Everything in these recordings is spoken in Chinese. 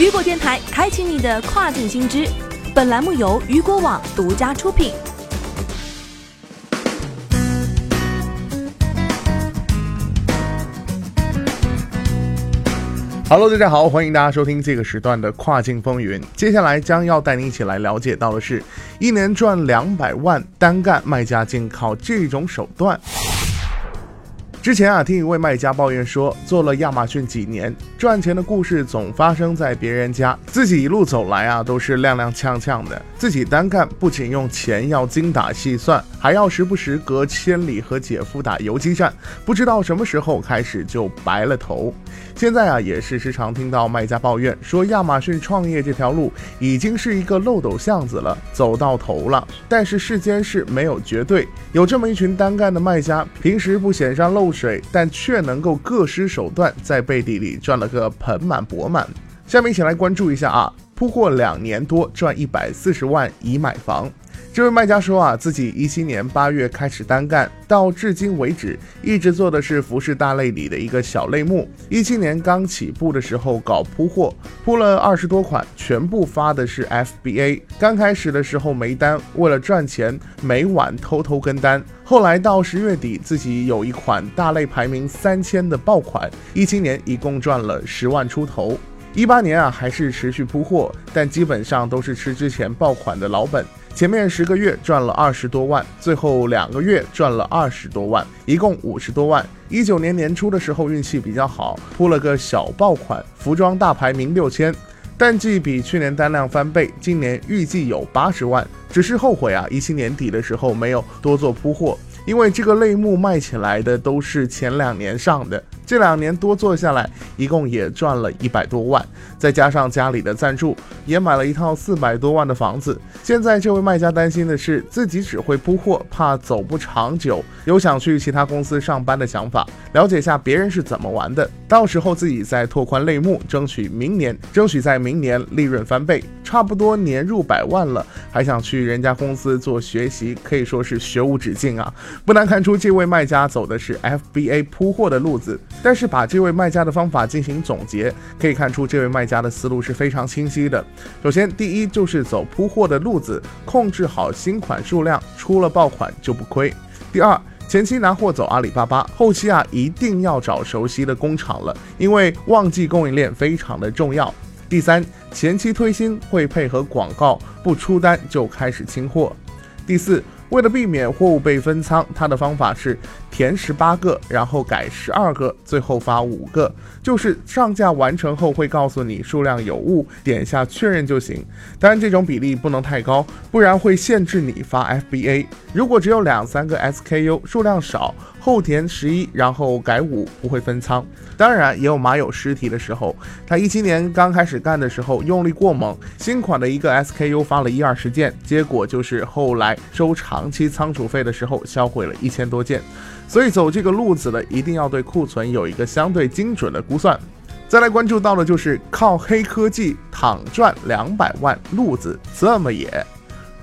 雨果电台开启你的跨境新知，本栏目由雨果网独家出品。Hello，大家好，欢迎大家收听这个时段的跨境风云。接下来将要带您一起来了解到的是，一年赚两百万单干卖家竟靠这种手段。之前啊，听一位卖家抱怨说，做了亚马逊几年，赚钱的故事总发生在别人家，自己一路走来啊，都是踉踉跄跄的。自己单干不仅用钱要精打细算，还要时不时隔千里和姐夫打游击战，不知道什么时候开始就白了头。现在啊，也是时常听到卖家抱怨说，亚马逊创业这条路已经是一个漏斗巷子了，走到头了。但是世间事没有绝对，有这么一群单干的卖家，平时不显山露水，但却能够各施手段，在背地里赚了个盆满钵满。下面一起来关注一下啊，铺货两年多赚一百四十万已买房。这位卖家说啊，自己一七年八月开始单干，到至今为止一直做的是服饰大类里的一个小类目。一七年刚起步的时候搞铺货，铺了二十多款，全部发的是 FBA。刚开始的时候没单，为了赚钱，每晚偷偷跟单。后来到十月底，自己有一款大类排名三千的爆款，一七年一共赚了十万出头。一八年啊，还是持续铺货，但基本上都是吃之前爆款的老本。前面十个月赚了二十多万，最后两个月赚了二十多万，一共五十多万。一九年年初的时候运气比较好，铺了个小爆款，服装大排名六千，淡季比去年单量翻倍，今年预计有八十万。只是后悔啊，一七年底的时候没有多做铺货，因为这个类目卖起来的都是前两年上的。这两年多做下来，一共也赚了一百多万，再加上家里的赞助，也买了一套四百多万的房子。现在这位卖家担心的是，自己只会铺货，怕走不长久，有想去其他公司上班的想法，了解下别人是怎么玩的，到时候自己再拓宽类目，争取明年，争取在明年利润翻倍，差不多年入百万了，还想去人家公司做学习，可以说是学无止境啊！不难看出，这位卖家走的是 FBA 铺货的路子。但是把这位卖家的方法进行总结，可以看出这位卖家的思路是非常清晰的。首先，第一就是走铺货的路子，控制好新款数量，出了爆款就不亏。第二，前期拿货走阿里巴巴，后期啊一定要找熟悉的工厂了，因为旺季供应链非常的重要。第三，前期推新会配合广告，不出单就开始清货。第四。为了避免货物被分仓，他的方法是填十八个，然后改十二个，最后发五个。就是上架完成后会告诉你数量有误，点下确认就行。当然，这种比例不能太高，不然会限制你发 FBA。如果只有两三个 SKU，数量少。后填十一，然后改五，不会分仓。当然也有马友失蹄的时候。他一七年刚开始干的时候用力过猛，新款的一个 SKU 发了一二十件，结果就是后来收长期仓储费的时候销毁了一千多件。所以走这个路子的，一定要对库存有一个相对精准的估算。再来关注到的就是靠黑科技躺赚两百万路子这么野。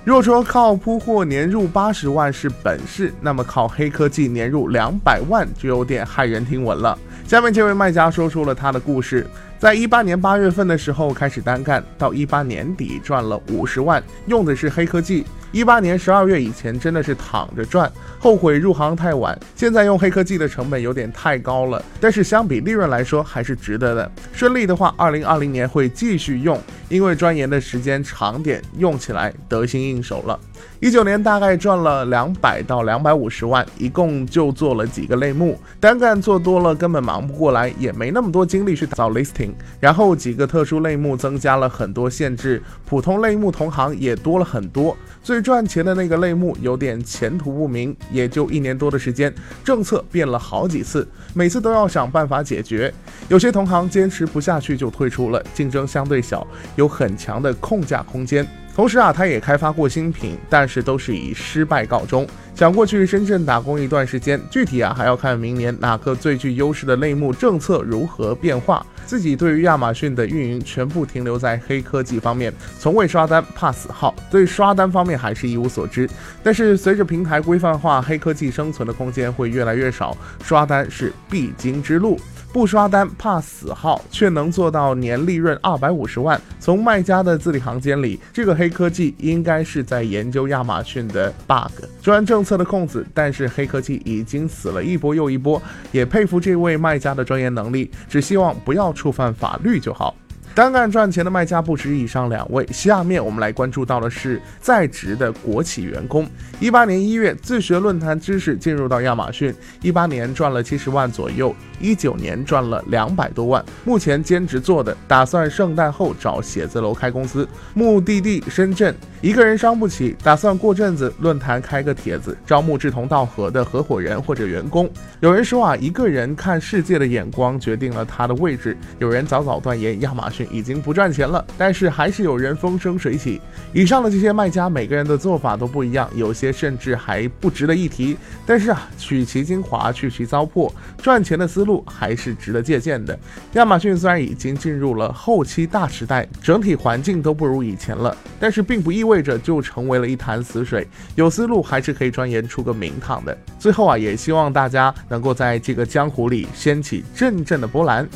若说靠铺货年入八十万是本事，那么靠黑科技年入两百万就有点骇人听闻了。下面这位卖家说出了他的故事。在一八年八月份的时候开始单干，到一八年底赚了五十万，用的是黑科技。一八年十二月以前真的是躺着赚，后悔入行太晚。现在用黑科技的成本有点太高了，但是相比利润来说还是值得的。顺利的话，二零二零年会继续用，因为钻研的时间长点，用起来得心应手了。一九年大概赚了两百到两百五十万，一共就做了几个类目，单干做多了根本忙不过来，也没那么多精力去找 listing。然后几个特殊类目增加了很多限制，普通类目同行也多了很多。最赚钱的那个类目有点前途不明，也就一年多的时间，政策变了好几次，每次都要想办法解决。有些同行坚持不下去就退出了，竞争相对小，有很强的控价空间。同时啊，他也开发过新品，但是都是以失败告终。想过去深圳打工一段时间，具体啊还要看明年哪个最具优势的类目政策如何变化。自己对于亚马逊的运营全部停留在黑科技方面，从未刷单，怕死号，对刷单方面还是一无所知。但是随着平台规范化，黑科技生存的空间会越来越少，刷单是必经之路。不刷单怕死号，却能做到年利润二百五十万。从卖家的字里行间里，这个黑科技应该是在研究亚马逊的 bug，钻政策的空子。但是黑科技已经死了一波又一波，也佩服这位卖家的专业能力，只希望不要触犯法律就好。单干赚钱的卖家不止以上两位，下面我们来关注到的是在职的国企员工。一八年一月，自学论坛知识进入到亚马逊，一八年赚了七十万左右，一九年赚了两百多万。目前兼职做的，打算圣诞后找写字楼开公司，目的地深圳。一个人伤不起，打算过阵子论坛开个帖子，招募志同道合的合伙人或者员工。有人说啊，一个人看世界的眼光决定了他的位置。有人早早断言亚马逊已经不赚钱了，但是还是有人风生水起。以上的这些卖家，每个人的做法都不一样，有些甚至还不值得一提。但是啊，取其精华，去其糟粕，赚钱的思路还是值得借鉴的。亚马逊虽然已经进入了后期大时代，整体环境都不如以前了，但是并不意味。着就成为了一潭死水，有思路还是可以钻研出个名堂的。最后啊，也希望大家能够在这个江湖里掀起阵阵的波澜。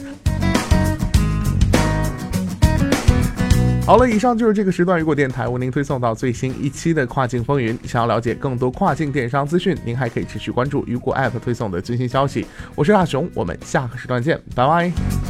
好了，以上就是这个时段雨果电台为您推送到最新一期的跨境风云。想要了解更多跨境电商资讯，您还可以持续关注雨果 App 推送的最新消息。我是大雄，我们下个时段见，拜拜。